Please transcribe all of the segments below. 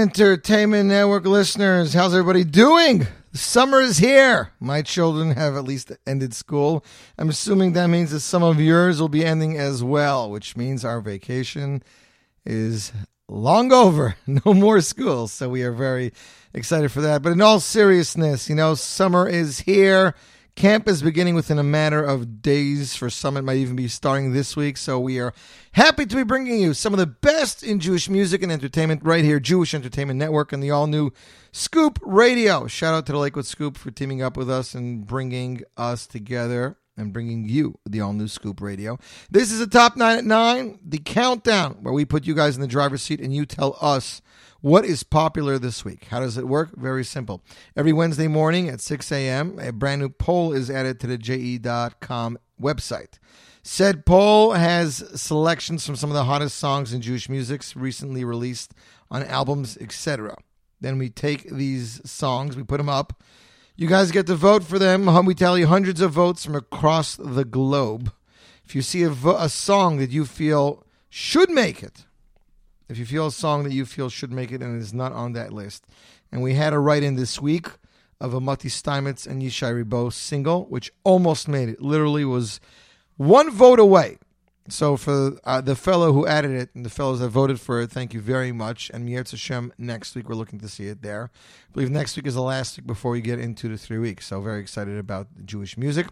Entertainment Network listeners. How's everybody doing? Summer is here. My children have at least ended school. I'm assuming that means that some of yours will be ending as well, which means our vacation is long over. No more school. So we are very excited for that. But in all seriousness, you know, summer is here. Camp is beginning within a matter of days. For some, it might even be starting this week. So we are happy to be bringing you some of the best in Jewish music and entertainment right here, Jewish Entertainment Network, and the all new Scoop Radio. Shout out to the Lakewood Scoop for teaming up with us and bringing us together and bringing you the all new Scoop Radio. This is a top nine at nine, the countdown where we put you guys in the driver's seat and you tell us what is popular this week. How does it work? Very simple. Every Wednesday morning at 6 a.m., a brand new poll is added to the JE.com website. Said poll has selections from some of the hottest songs in Jewish music recently released on albums, etc. Then we take these songs, we put them up. You guys get to vote for them. We tally hundreds of votes from across the globe. If you see a, vo- a song that you feel should make it, if you feel a song that you feel should make it and is not on that list, and we had a write in this week of a Mati Steinmetz and Yishai Ribo single, which almost made it. Literally was one vote away. So for uh, the fellow who added it and the fellows that voted for it, thank you very much. And Miertz Hashem next week, we're looking to see it there. I believe next week is the last week before we get into the three weeks. So very excited about Jewish music.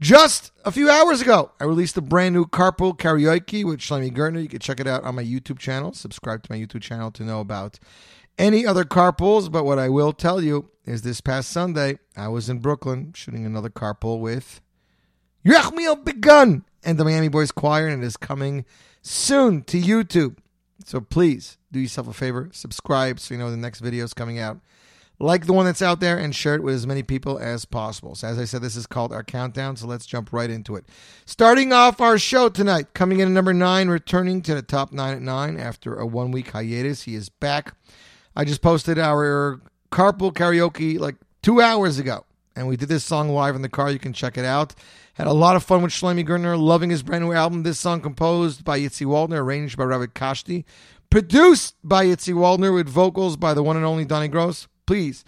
Just a few hours ago, I released a brand new carpool karaoke with Shlomi Gertner. You can check it out on my YouTube channel. Subscribe to my YouTube channel to know about any other carpools. But what I will tell you is this past Sunday, I was in Brooklyn shooting another carpool with Yerachmiel Begun and the Miami Boys Choir, and it is coming soon to YouTube. So please do yourself a favor, subscribe so you know the next video is coming out. Like the one that's out there and share it with as many people as possible. So, as I said, this is called our countdown, so let's jump right into it. Starting off our show tonight, coming in at number nine, returning to the top nine at nine after a one week hiatus. He is back. I just posted our carpool karaoke like two hours ago, and we did this song live in the car. You can check it out. Had a lot of fun with Shlomi Gertner, loving his brand new album. This song composed by Yitzi Waldner, arranged by Ravid Kashti, produced by Yitzi Waldner with vocals by the one and only Donnie Gross. Please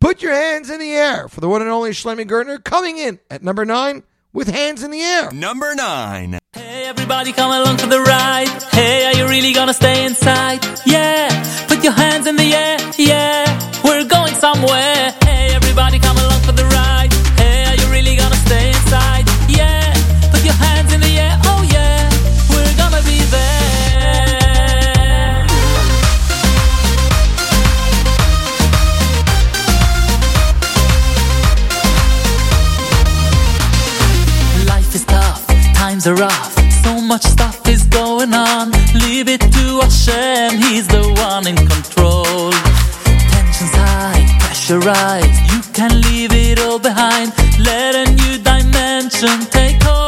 put your hands in the air for the one and only Shlomi Gertner coming in at number nine with hands in the air. Number nine. Hey, everybody come along for the ride. Hey, are you really gonna stay inside? Yeah, put your hands in the air. Yeah, we're going somewhere. Everybody come along for the ride. Hey, are you really gonna stay inside? Yeah, put your hands in the air. Oh yeah, we're gonna be there. Life is tough, times are rough. So much stuff is going on. Leave it to Hashem, He's the one in control. Tensions high, pressure rise. Can leave it all behind. Let a new dimension take hold.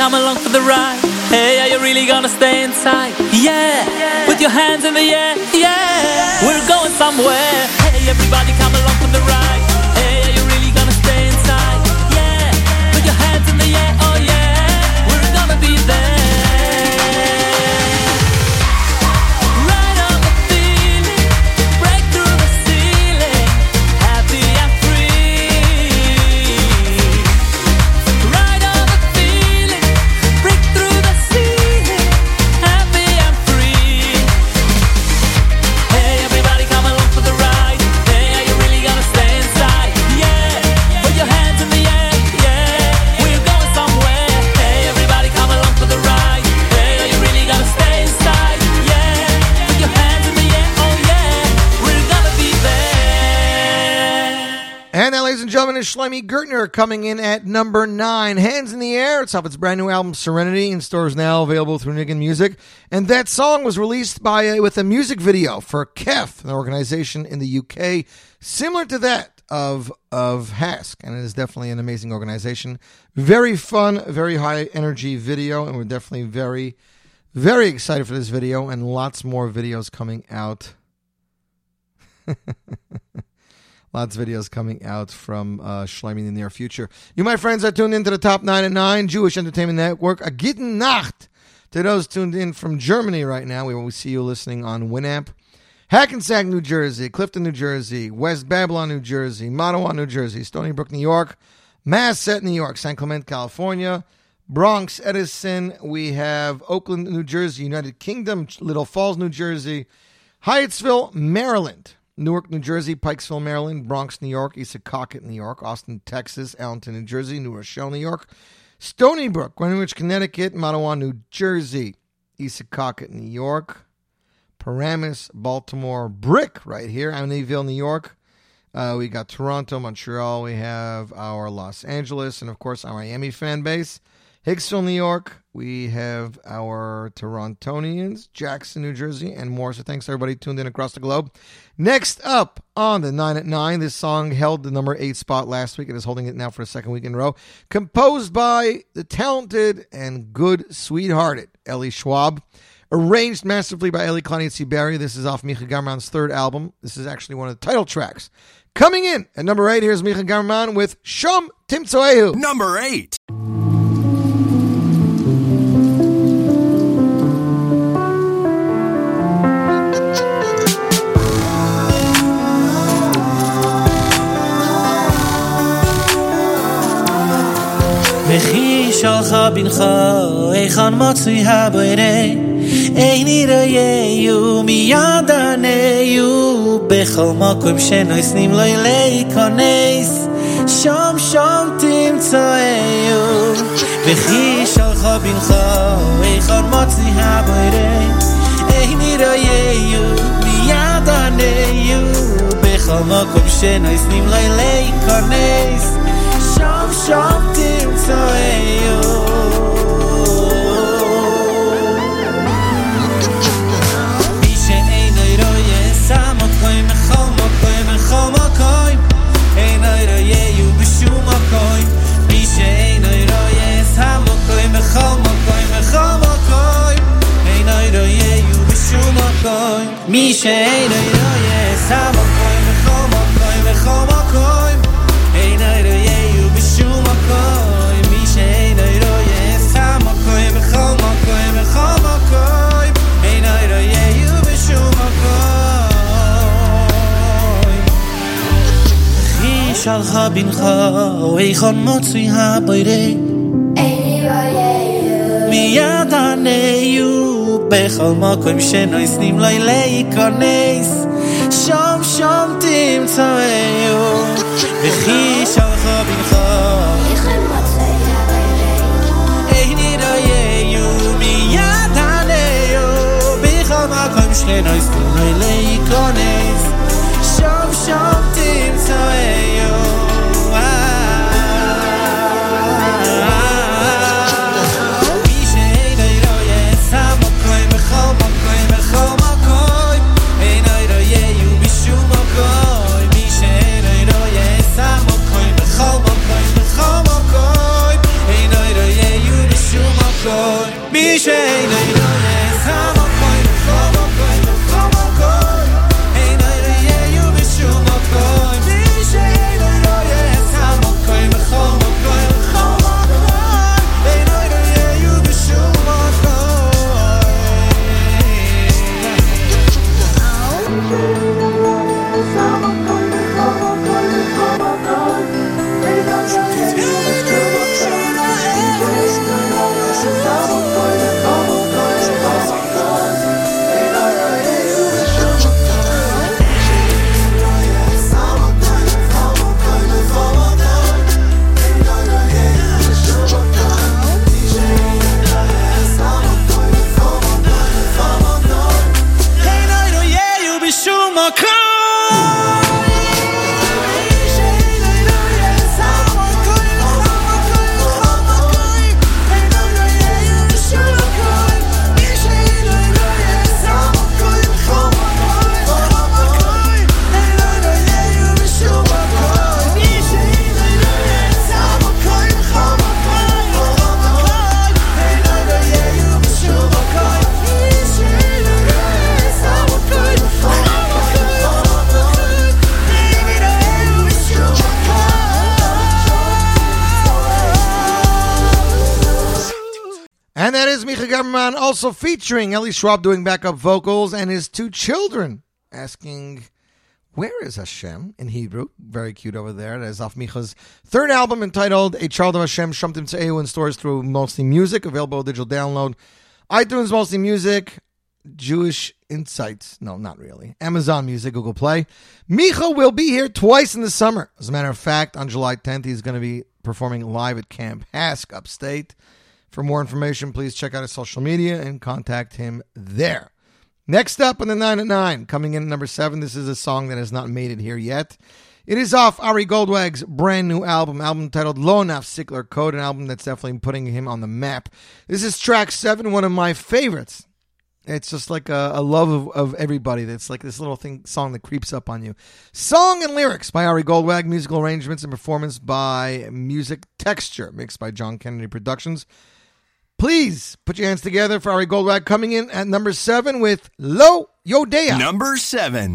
Come along for the ride. Hey, are you really gonna stay inside? Yeah, yeah. put your hands in the air. Yeah, we're going somewhere. Hey, everybody come along for the ride. Is Shlomi Gertner coming in at number nine. Hands in the Air. It's off its brand new album Serenity in stores now available through Nigun Music. And that song was released by uh, with a music video for KEF, an organization in the UK similar to that of of HASC, and it is definitely an amazing organization. Very fun, very high energy video, and we're definitely very, very excited for this video and lots more videos coming out. Lots of videos coming out from uh, Shlomi in the near future. You, my friends, are tuned into the top nine and nine Jewish Entertainment Network. A gitten Nacht to those tuned in from Germany right now. We will see you listening on Winamp. Hackensack, New Jersey, Clifton, New Jersey, West Babylon, New Jersey, Matawan, New Jersey, Stony Brook, New York, Masset, New York, San Clemente, California, Bronx, Edison. We have Oakland, New Jersey, United Kingdom, Little Falls, New Jersey, Hyattsville, Maryland. Newark, New Jersey, Pikesville, Maryland, Bronx, New York, Issaquah, New York, Austin, Texas, Allentown, New Jersey, New Rochelle, New York, Stony Brook, Greenwich, Connecticut, Matawan, New Jersey, Issaquah, New York, Paramus, Baltimore, Brick right here, Amityville, New York. Uh, we got Toronto, Montreal. We have our Los Angeles, and of course our Miami fan base. Hicksville, New York. We have our Torontonians, Jackson, New Jersey, and more. So thanks everybody tuned in across the globe. Next up on the 9 at 9, this song held the number 8 spot last week and is holding it now for a second week in a row. Composed by the talented and good sweethearted Eli Schwab. Arranged masterfully by Eli Kleinitzi Barry. This is off Micha Gamerman's third album. This is actually one of the title tracks. Coming in at number 8, here's Micha Gamerman with Shom Timtzoehu. Number 8. az hab in kha ey khan ma tsi habere ey ni re ye yu mi yadane yu be khol ma kum shen oy snim loy lei kones shom shom tim tsayu ve khi shal kha bin kha ey khan ma tsi habere ey ni re ye loy lei شام شام تیم سایو میشه اینای روی سما کایم خاما کایم خاما میشه میشه shal kha bin kha o khon mot ha bay re ey bay mi yadane yu be khon ma kem she no is nim lay lay kanes sham sham tim ta yu be khi shal kha bin kha Hey, nice to know you, Lee, you're gone, it's Shop, Micha Gamerman, also featuring Eli Schwab doing backup vocals and his two children asking, Where is Hashem in Hebrew? Very cute over there. That is off Micha's third album entitled A Child of Hashem, Shumtim Tze'eu in stores through Mostly Music, available digital download. iTunes, Mostly Music, Jewish Insights. No, not really. Amazon Music, Google Play. Micha will be here twice in the summer. As a matter of fact, on July 10th, he's going to be performing live at Camp HASC upstate. For more information, please check out his social media and contact him there. Next up on the 9 at 9, coming in at number 7, this is a song that has not made it here yet. It is off Ari Goldwag's brand new album, album titled Lo Nafsik Code, an album that's definitely putting him on the map. This is track 7, one of my favorites. It's just like a, a love of, of everybody. That's like this little thing song that creeps up on you. Song and lyrics by Ari Goldwag, musical arrangements and performance by Music Texture, mixed by John Kennedy Productions. Please put your hands together for Ari Goldwag coming in at number seven with Lo Yodea. Number seven.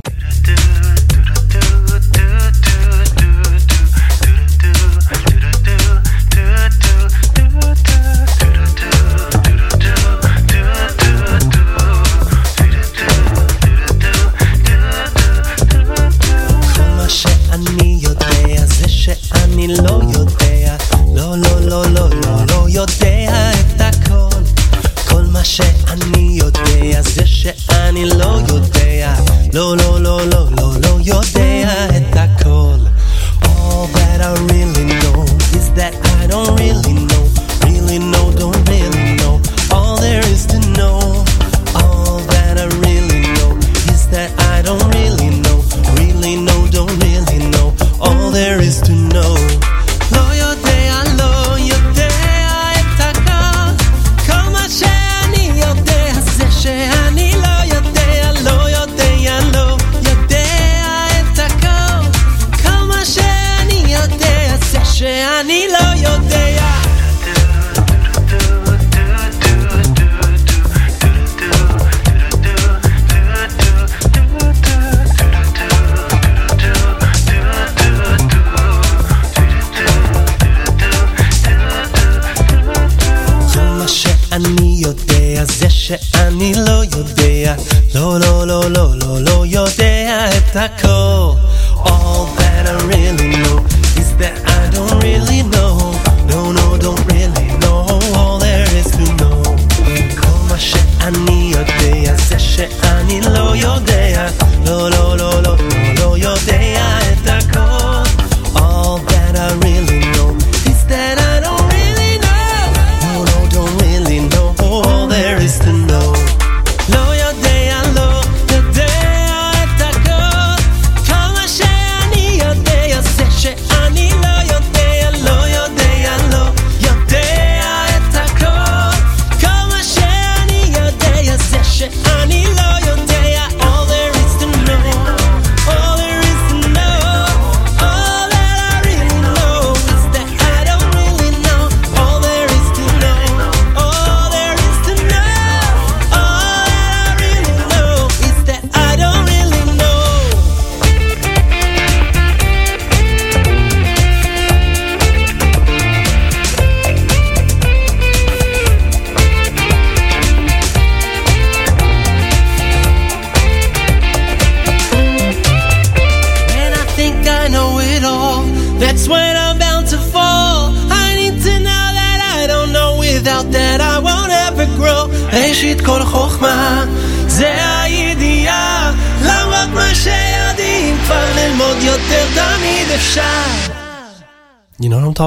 שאני לא יודע, לא, לא, לא, לא, לא, לא יודע מה שאני יודע זה שאני לא יודע. לא, לא, לא, לא, לא, לא יודע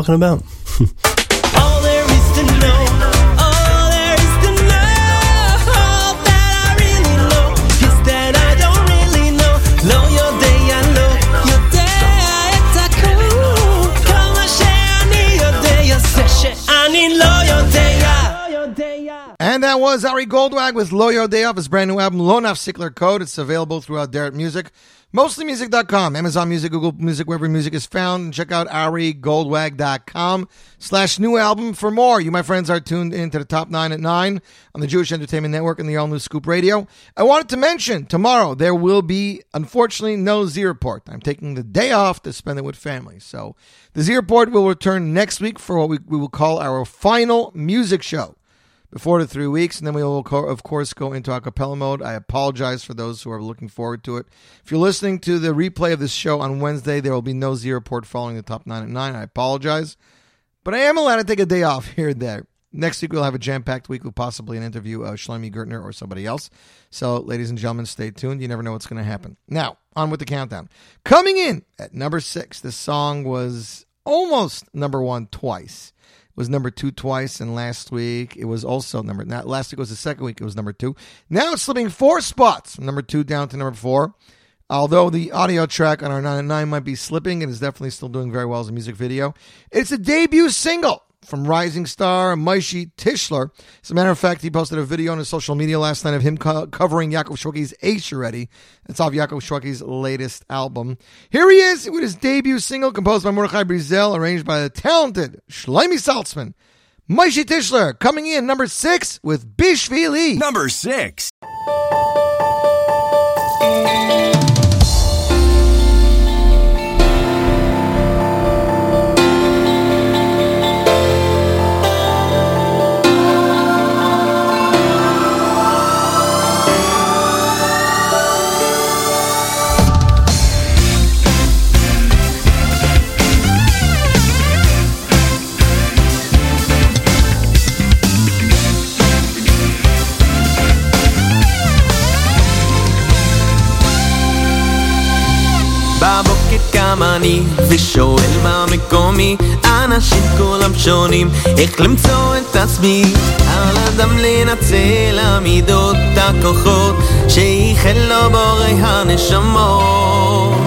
talking about? Was Ari Goldwag with Lo Yodea off his brand new album, Lo Nafsik Code. It's available throughout Derek Music, mostlymusic.com, Amazon Music, Google Music, wherever music is found. And check out arigoldwag.com slash new album for more. You, my friends, are tuned into the top nine at nine on the Jewish Entertainment Network and the all new Scoop Radio. I wanted to mention tomorrow there will be, unfortunately, no Z Report. I'm taking the day off to spend it with family. So the Z Report will return next week for what we, we will call our final music show before the three weeks, and then we will, of course, go into a cappella mode. I apologize for those who are looking forward to it. If you're listening to the replay of this show on Wednesday, there will be no Z report following the top nine at nine. I apologize, but I am allowed to take a day off here and there. Next week, we'll have a jam packed week with possibly an interview of Shlomi Gertner or somebody else. So, ladies and gentlemen, stay tuned. You never know what's going to happen. Now, on with the countdown. Coming in at number six, this song was almost number one twice was number two twice, and last week it was also number. Not last week was the second week; it was number two. Now it's slipping four spots, from number two down to number four. Although the audio track on our nine and nine might be slipping, it is definitely still doing very well as a music video. It's a debut single from rising star Maishi Tischler. As a matter of fact, he posted a video on his social media last night of him co- covering Yaakov Shwekey's Ace already. It's off Yaakov Shwekey's latest album. Here he is with his debut single composed by Mordechai Brizel, arranged by the talented Shlomi Saltzman. Maishi Tischler coming in number six with Bishvili. Number six. בבוקר קם אני ושואל מה מקומי. אנשים כולם שונים איך למצוא את עצמי? על אדם לנצל המידות הכוחות שייחל לו בורא הנשמות.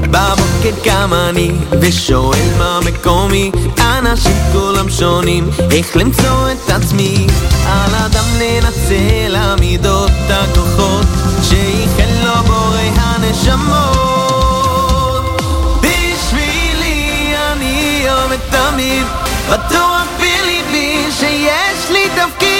בבוקר קם אני ושואל מה מקומי. אנשים כולם שונים איך למצוא את עצמי? על אדם לנצל המידות הכוחות שייחל לו בורא הנשמות מסביב בטוח בי ליבי שיש לי תפקיד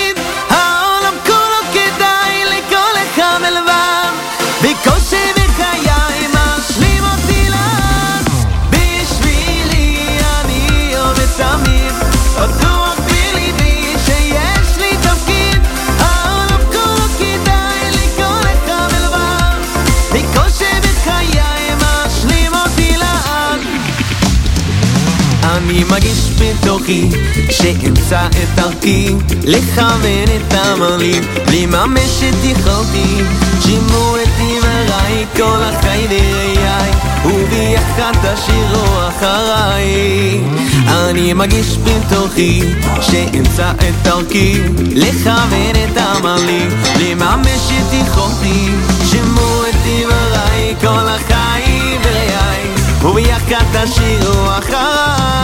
אני מרגיש בתוכי שאמצא את דרכי לכוון את עמלי לממש את יכולתי. שימו את דבריי כל החי וראיי וביחד תשאירו אחריי. אני מרגיש בתוכי שאמצא את דרכי לכוון את עמלי לממש את יכולתי. שימו את דבריי כל החי וראיי וביחד תשאירו אחריי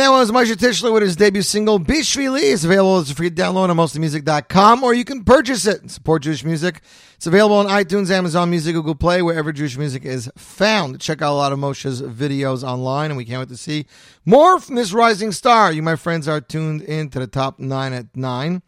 that was Moshe Tischler with his debut single, Bishvili. It's available as a free download on mostlymusic.com, or you can purchase it and support Jewish music. It's available on iTunes, Amazon Music, Google Play, wherever Jewish music is found. Check out a lot of Moshe's videos online, and we can't wait to see more from this rising star. You, my friends, are tuned in to the top nine at nine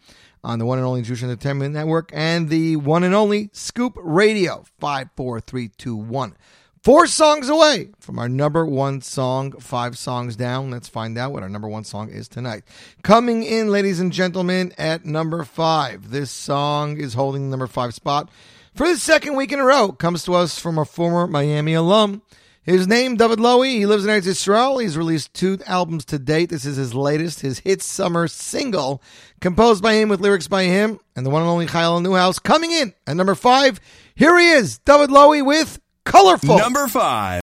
on the one and only Jewish Entertainment Network and the one and only Scoop Radio, 54321. Four songs away from our number one song, five songs down. Let's find out what our number one song is tonight. Coming in, ladies and gentlemen, at number five. This song is holding the number five spot for the second week in a row. Comes to us from a former Miami alum. His name, David Lowy. He lives in Eretz Israel. He's released two albums to date. This is his latest, his hit summer single, composed by him with lyrics by him and the one and only Chayala Neuhaus. Coming in at number five, here he is, David Lowy with Colorful. Number five.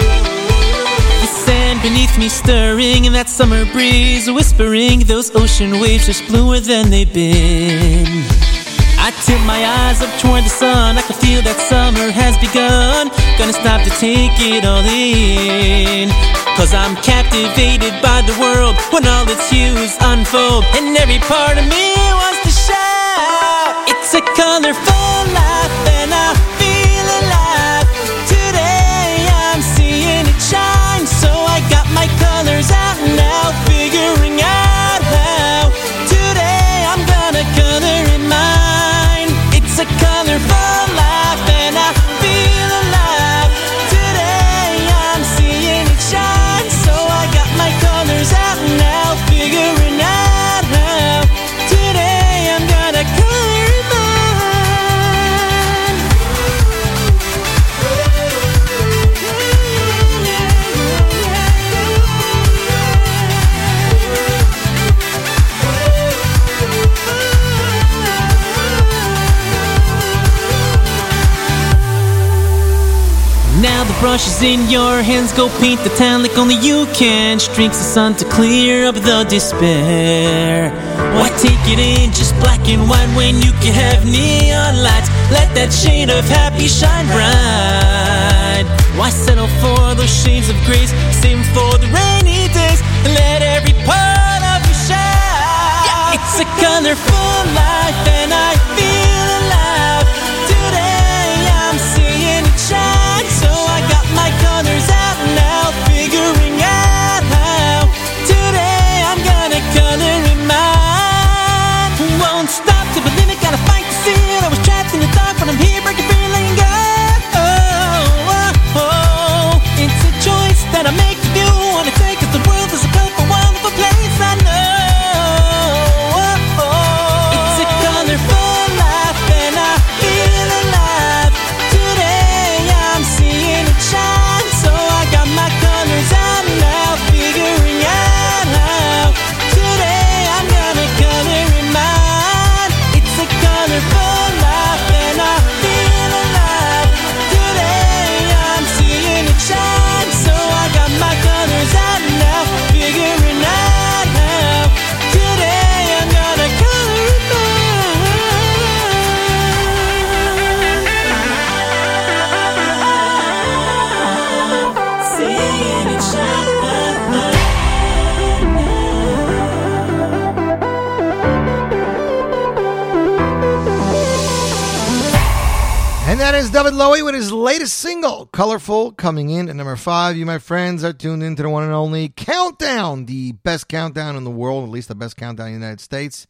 The sand beneath me stirring in that summer breeze, whispering those ocean waves just bluer than they've been. I tip my eyes up toward the sun, I can feel that summer has begun. Gonna stop to take it all in. Cause I'm captivated by the world when all its hues unfold, and every part of me wants to shout. It's a colorful life, Now the brush is in your hands, go paint the town like only you can. Streaks the sun to clear up the despair. Why take it in just black and white when you can have neon lights? Let that shade of happy shine bright. Why settle for those shades of grace? Save 'em for the rainy days and let every part of you shine. Yeah, it's a colorful life and I feel Lowy with his latest single, Colorful, coming in at number five. You, my friends, are tuned into the one and only Countdown, the best countdown in the world, at least the best countdown in the United States.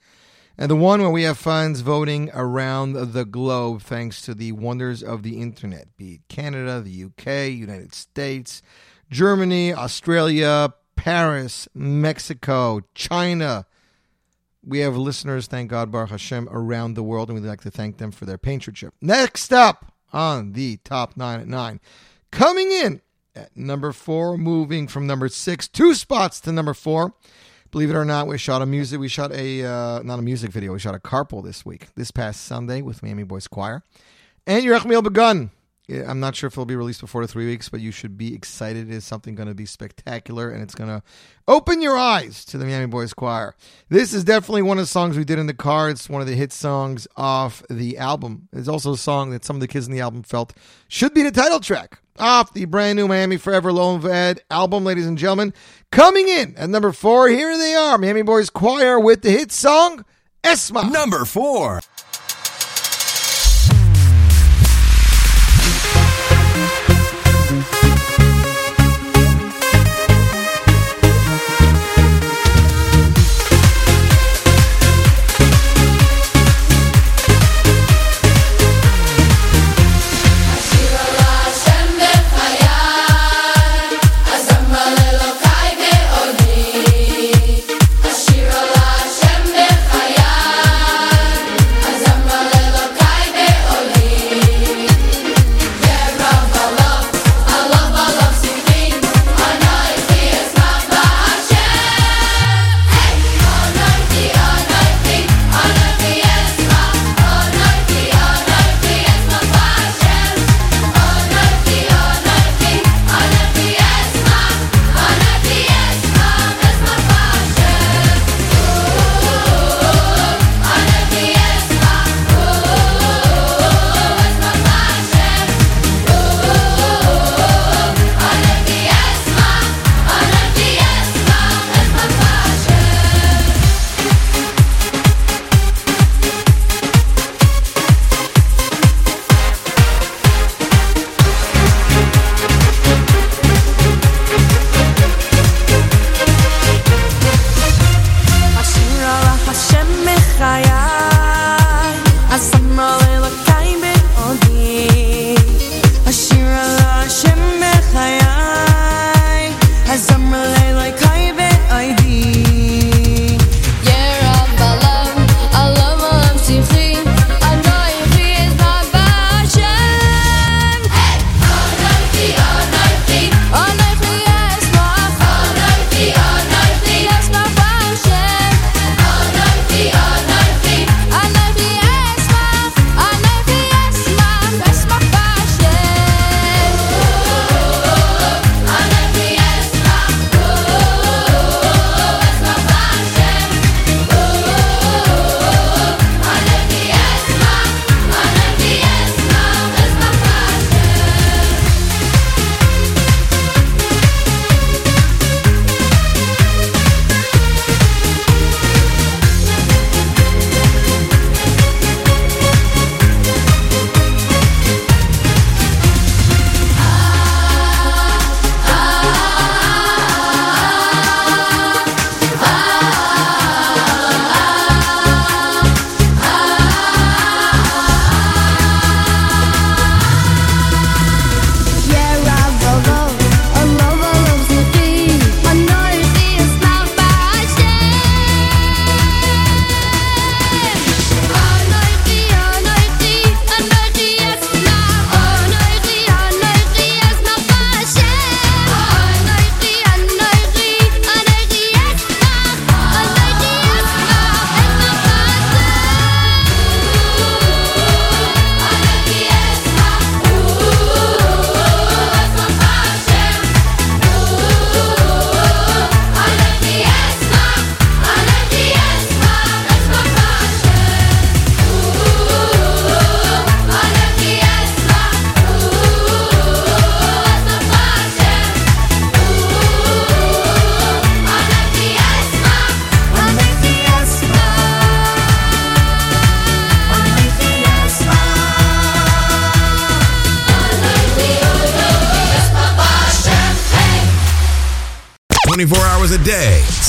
And the one where we have fans voting around the globe thanks to the wonders of the internet, be it Canada, the UK, United States, Germany, Australia, Paris, Mexico, China, we have listeners, thank God, Baruch Hashem, around the world, and we'd like to thank them for their patronship. Next up on the top nine at nine, coming in at number four, moving from number six, two spots to number four. Believe it or not, we shot a music. We shot a uh, not a music video. We shot a carpool this week, this past Sunday with Miami Boys Choir, and your Yerachmiel Begun I'm not sure if it'll be released before the three weeks, but you should be excited. It is something going to be spectacular, and it's going to open your eyes to the Miami Boys Choir. This is definitely one of the songs we did in the car. It's one of the hit songs off the album. It's also a song that some of the kids in the album felt should be the title track off the brand new Miami Forever Lone Ed album, ladies and gentlemen. Coming in at number four, here they are, Miami Boys Choir with the hit song Esma. Number four.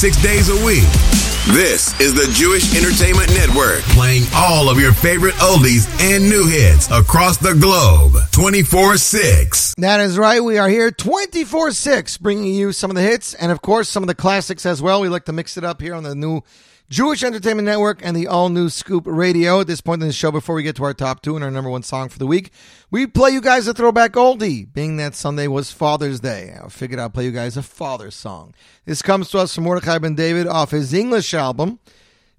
Six days a week. This is the Jewish Entertainment Network, playing all of your favorite oldies and new hits across the globe 24 6. That is right. We are here 24 6, bringing you some of the hits and, of course, some of the classics as well. We like to mix it up here on the new Jewish Entertainment Network and the all new Scoop Radio. At this point in the show, before we get to our top two and our number one song for the week, we play you guys a throwback oldie. Being that Sunday was Father's Day, I figured I'd play you guys a father's song. This comes to us from Mordechai Ben David off his English album.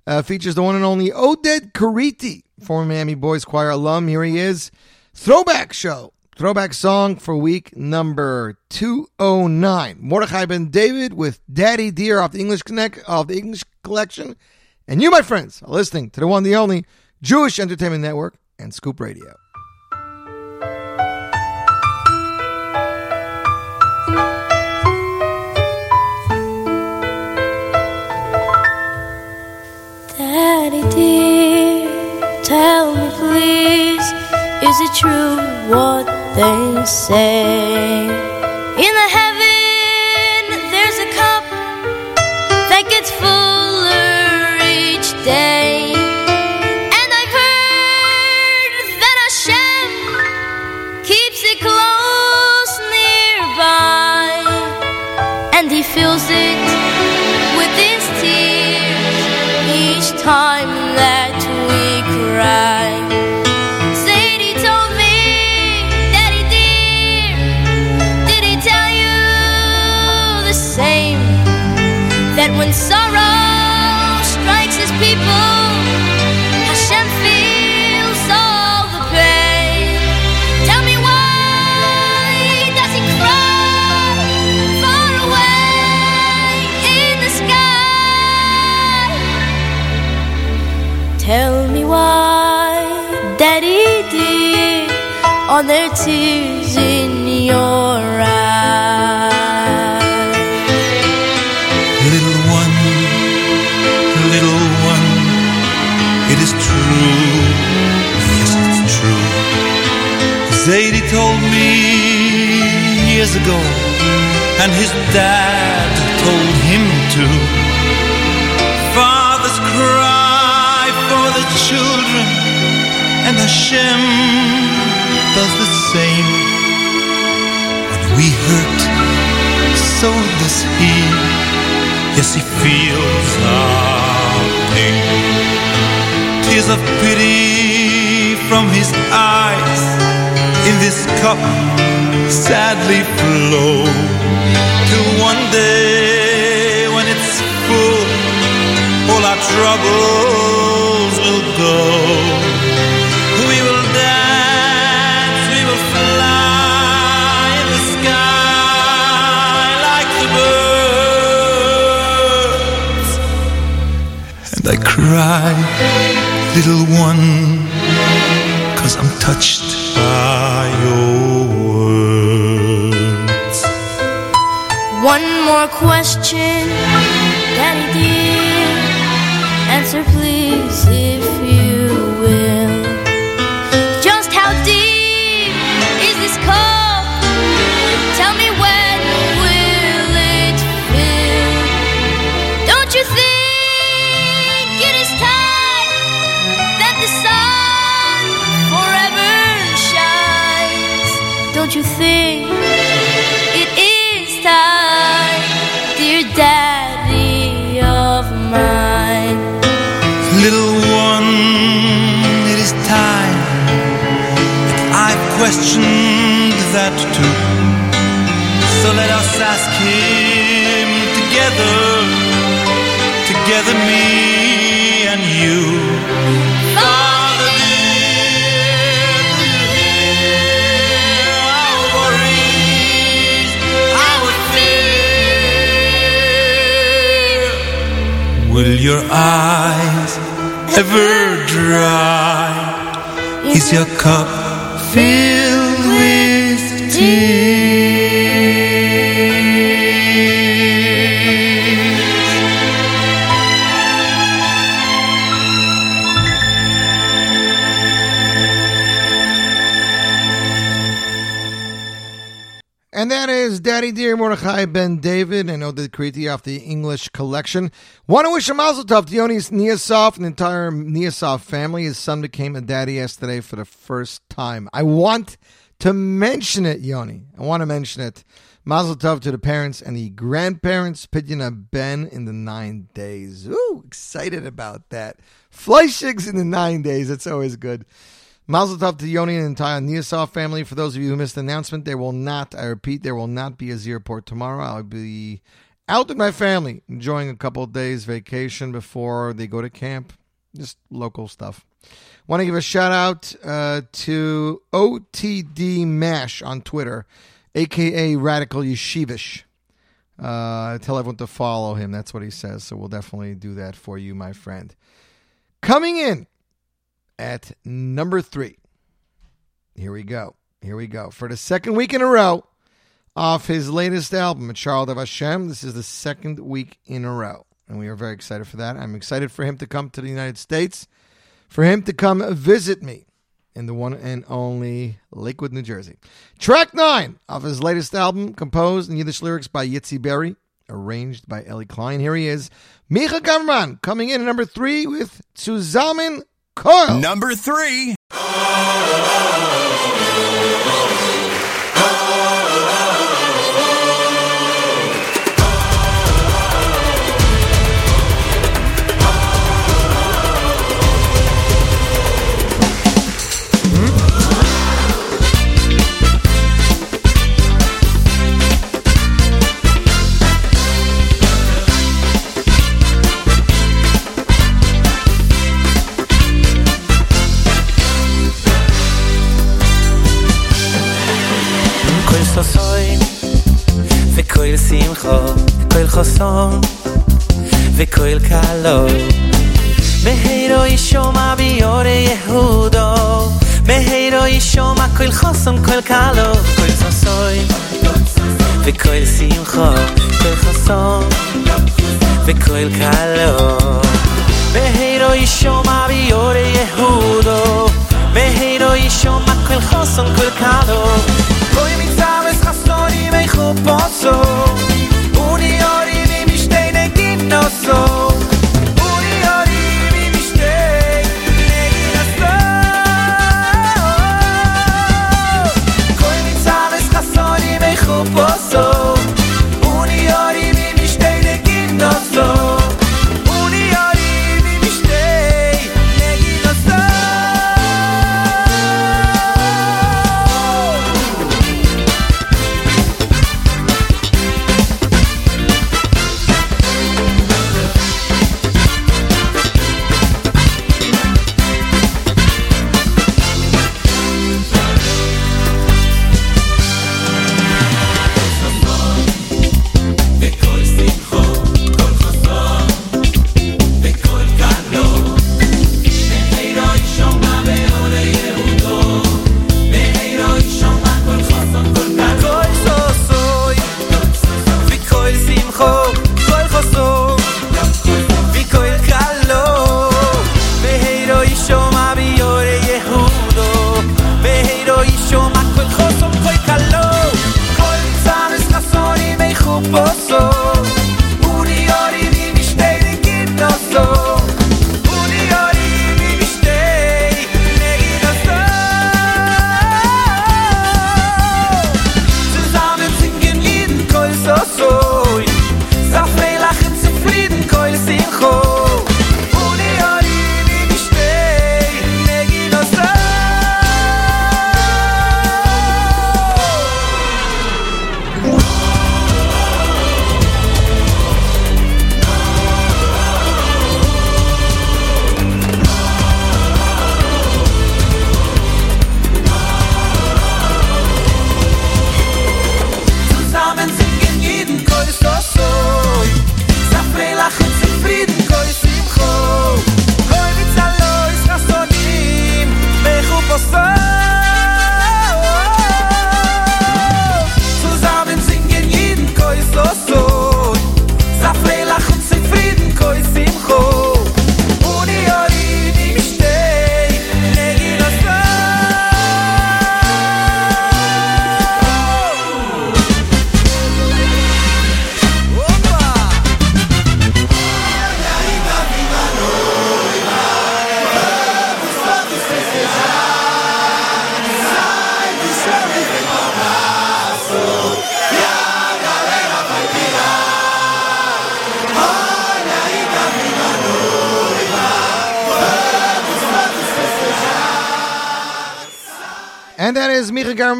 Uh, features the one and only Oded Kariti, former Miami Boys Choir alum. Here he is. Throwback show throwback song for week number 209. Mordechai Ben David with Daddy Dear off the English Connect of the English Collection. And you, my friends, are listening to the one, the only Jewish Entertainment Network and Scoop Radio. Daddy dear, tell me please, is it true what they say? In the heaven, there's a cup that gets fuller each day. And I've heard that Hashem keeps it close nearby, and He fills it with His tears each time that we cry. Ago, and his dad told him to. Fathers cry for the children, and Hashem does the same. When we hurt, so does he. Yes, he feels our pain. Tears of pity from his eyes in this cup sadly flow. Till one day when it's full, all our troubles will go. We will dance, we will fly in the sky like the birds. And I cry, little one, cause I'm touched by your more question, Daddy dear. Answer please if you will. Just how deep is this cup? Tell me when will it fill? Don't you think it is time that the sun forever shines? Don't you think ask him together, together, me and you. Father dear, hear our worries, our? Will your eyes ever dry? Is your cup filled Ben David and Oded Kriti off the English collection. Want to wish a mazel tov to Yonis Niasov and the entire Niasov family. His son became a daddy yesterday for the first time. I want to mention it, Yoni. I want to mention it. Mazel tov to the parents and the grandparents. Pidyon Ben in the nine days. Ooh, excited about that. Fleischigs in the nine days. That's always good. Mazel tov to Yoni and the entire Niasov family. For those of you who missed the announcement, there will not, I repeat, there will not be a Z Report tomorrow. I'll be out with my family, enjoying a couple days vacation before they go to camp. Just local stuff. Want to give a shout out uh, to OTD Mash on Twitter, aka Radical Yeshivish. Uh, tell everyone to follow him. That's what he says. So we'll definitely do that for you, my friend. Coming in at number three. Here we go. Here we go. For the second week in a row off his latest album, A Child of Hashem. This is the second week in a row. And we are very excited for that. I'm excited for him to come to the United States for him to come visit me in the one and only Lakewood, New Jersey. Track nine of his latest album, composed in Yiddish lyrics by Yitzi Berry, arranged by Ellie Klein. Here he is, Micha Gamerman, coming in at number three with Zusammen Number three. חסון וכל קלו מהירו ישומע ביורי יהודו מהירו ישומע כל חסון כל קלו כל ססוי וכל שמחו כל חסון וכל קלו מהירו ישומע ביורי יהודו מהירו ישומע כל חסון כל קלו כל מצב es חסוני מחופוסו soul.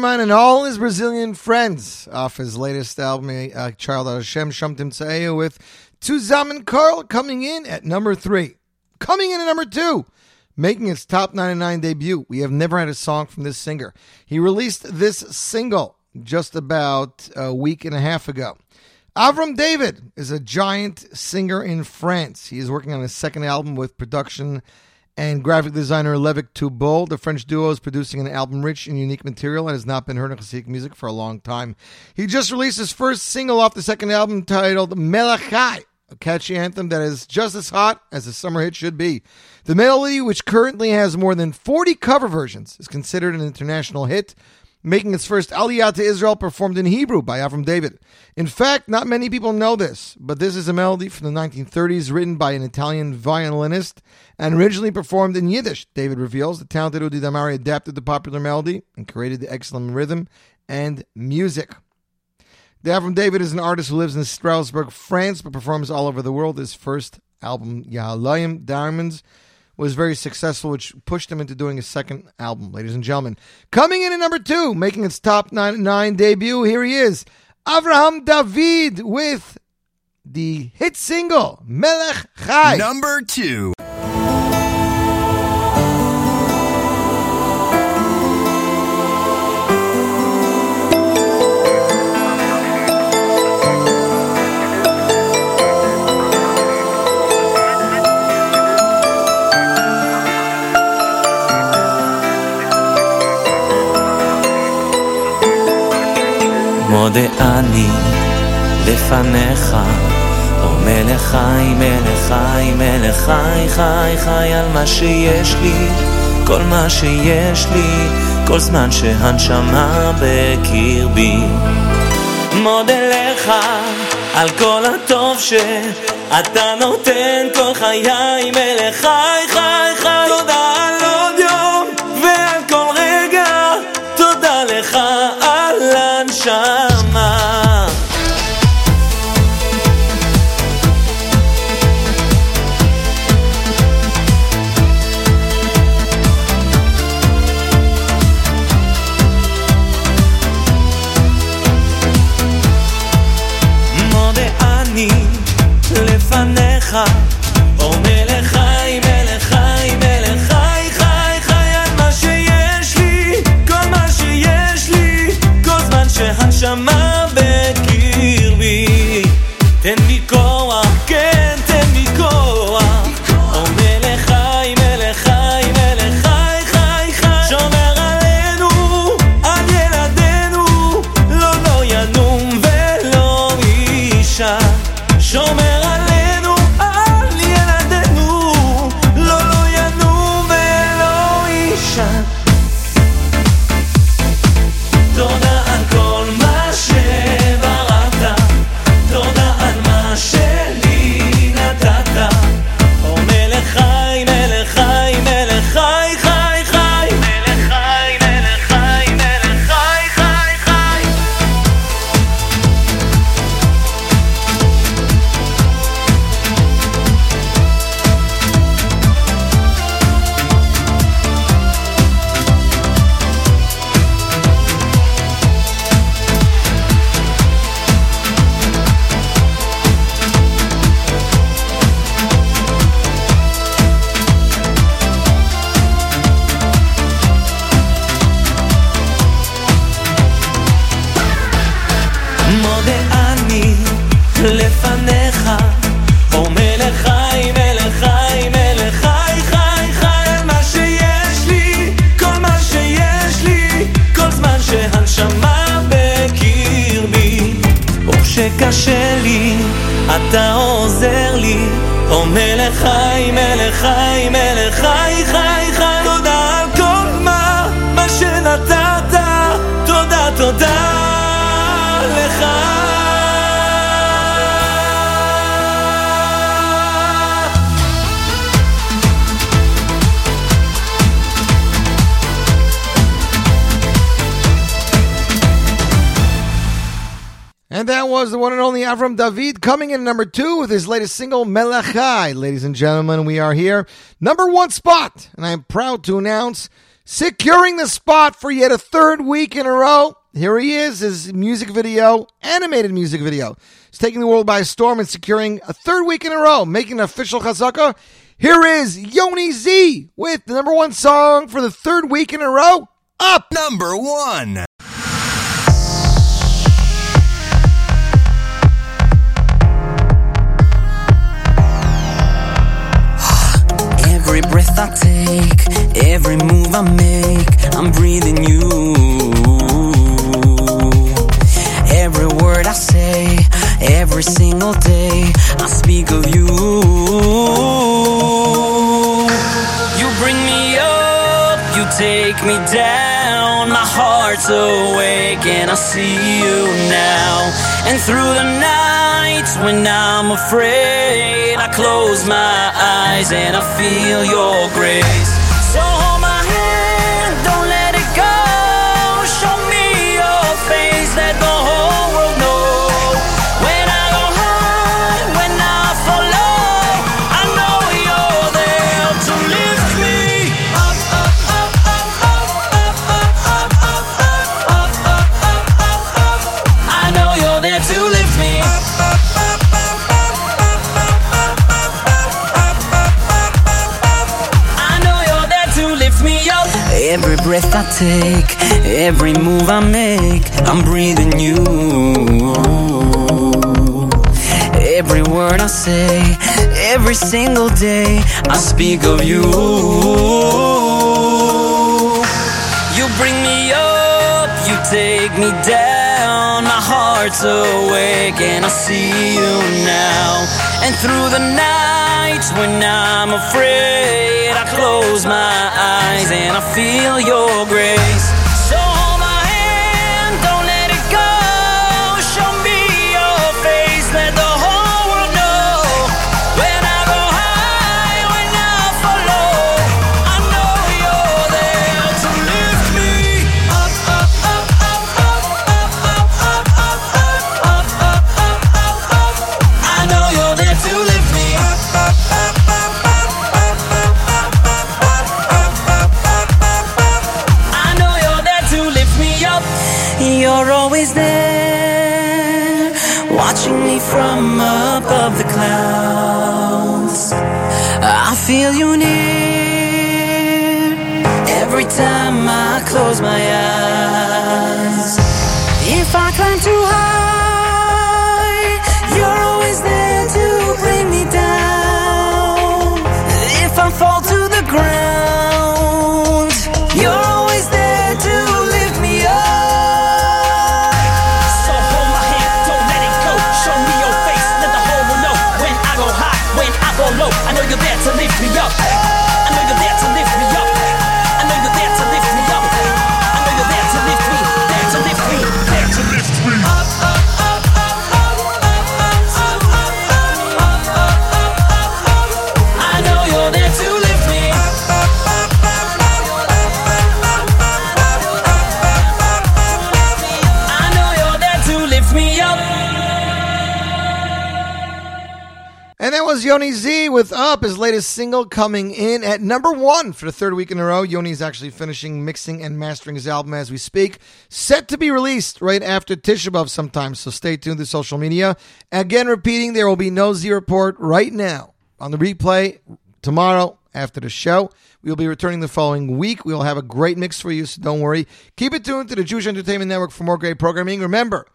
So and all his Brazilian friends off his latest album, uh, Child of Hashem Shamtim Tzaeya, with Zusammen Carl coming in at number three. Coming in at number two, making its top 99 debut. We have never had a song from this singer. He released this single just about a week and a half ago. Avram David is a giant singer in France. He is working on his second album with production and graphic designer Levic Toubol. The French duo is producing an album rich in unique material and has not been heard in Hasidic music for a long time. He just released his first single off the second album titled Melech Chai, a catchy anthem that is just as hot as a summer hit should be. The melody, which currently has more than 40 cover versions, is considered an international hit, making its first Aliyah to Israel performed in Hebrew by Avram David. In fact, not many people know this, but this is a melody from the 1930s written by an Italian violinist and originally performed in Yiddish. David reveals the talented Udi Damari adapted the popular melody and created the excellent rhythm and music. Avram David is an artist who lives in Strasbourg, France, but performs all over the world. His first album, Yahalayim Diamonds, was very successful, which pushed him into doing his second album, ladies and gentlemen. Coming in at number two, making its top nine, nine debut, here he is, Avraham David with the hit single, Melech Chai. Number two. מודה אני לפניך, או מלך חי, מלך חי, מלך חי, חי, חי על מה שיש לי, כל מה שיש לי, כל זמן שהנשמה בקרבי. מודה לך על כל הטוב שאתה נותן. כל חיי, מלך חי, חי, חי, תודה Avram David coming in number two with his latest single, Melech Chai. Ladies and gentlemen, we are here. Number one spot. And I'm proud to announce securing the spot for yet a third week in a row. Here he is, his music video, animated music video. He's taking the world by storm and securing a third week in a row, making an official chazaka. Here is Yoni Z with the number one song for the third week in a row. Up number one. Every breath I take, every move I make, I'm breathing you. Every word I say, every single day, I speak of you. You bring me up, you take me down. Heart's awake and I see you now. And through the nights when I'm afraid, I close my eyes and I feel your grace. Every breath I take, every move I make, I'm breathing you. Every word I say, every single day, I speak of you. You bring me up, you take me down. My heart's awake and I see you now. And through the nights when I'm afraid, I close my eyes and I feel your grace. Close my eyes. Yoni Z with Up, his latest single coming in at number one for the third week in a row. Yoni's actually finishing mixing and mastering his album as we speak. Set to be released right after Tisha B'Av sometime, so stay tuned to social media. Again, repeating, there will be no Z Report right now on the replay tomorrow after the show. We will be returning the following week. We will have a great mix for you, so don't worry. Keep it tuned to the Jewish Entertainment Network for more great programming. Remember,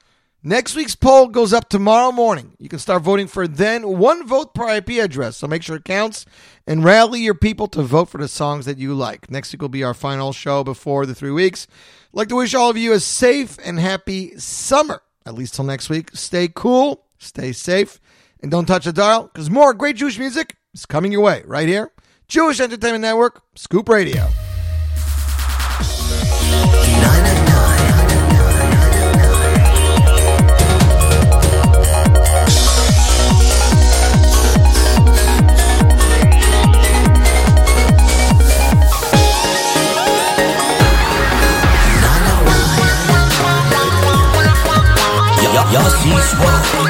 Next week's poll goes up tomorrow morning. You can start voting for then one vote per IP address, so make sure it counts and rally your people to vote for the songs that you like. Next week will be our final show before the three weeks. I'd like to wish all of you a safe and happy summer. At least till next week. Stay cool, stay safe, and don't touch the dial because more great Jewish music is coming your way right here. Jewish Entertainment Network, Scoop Radio. cause he's what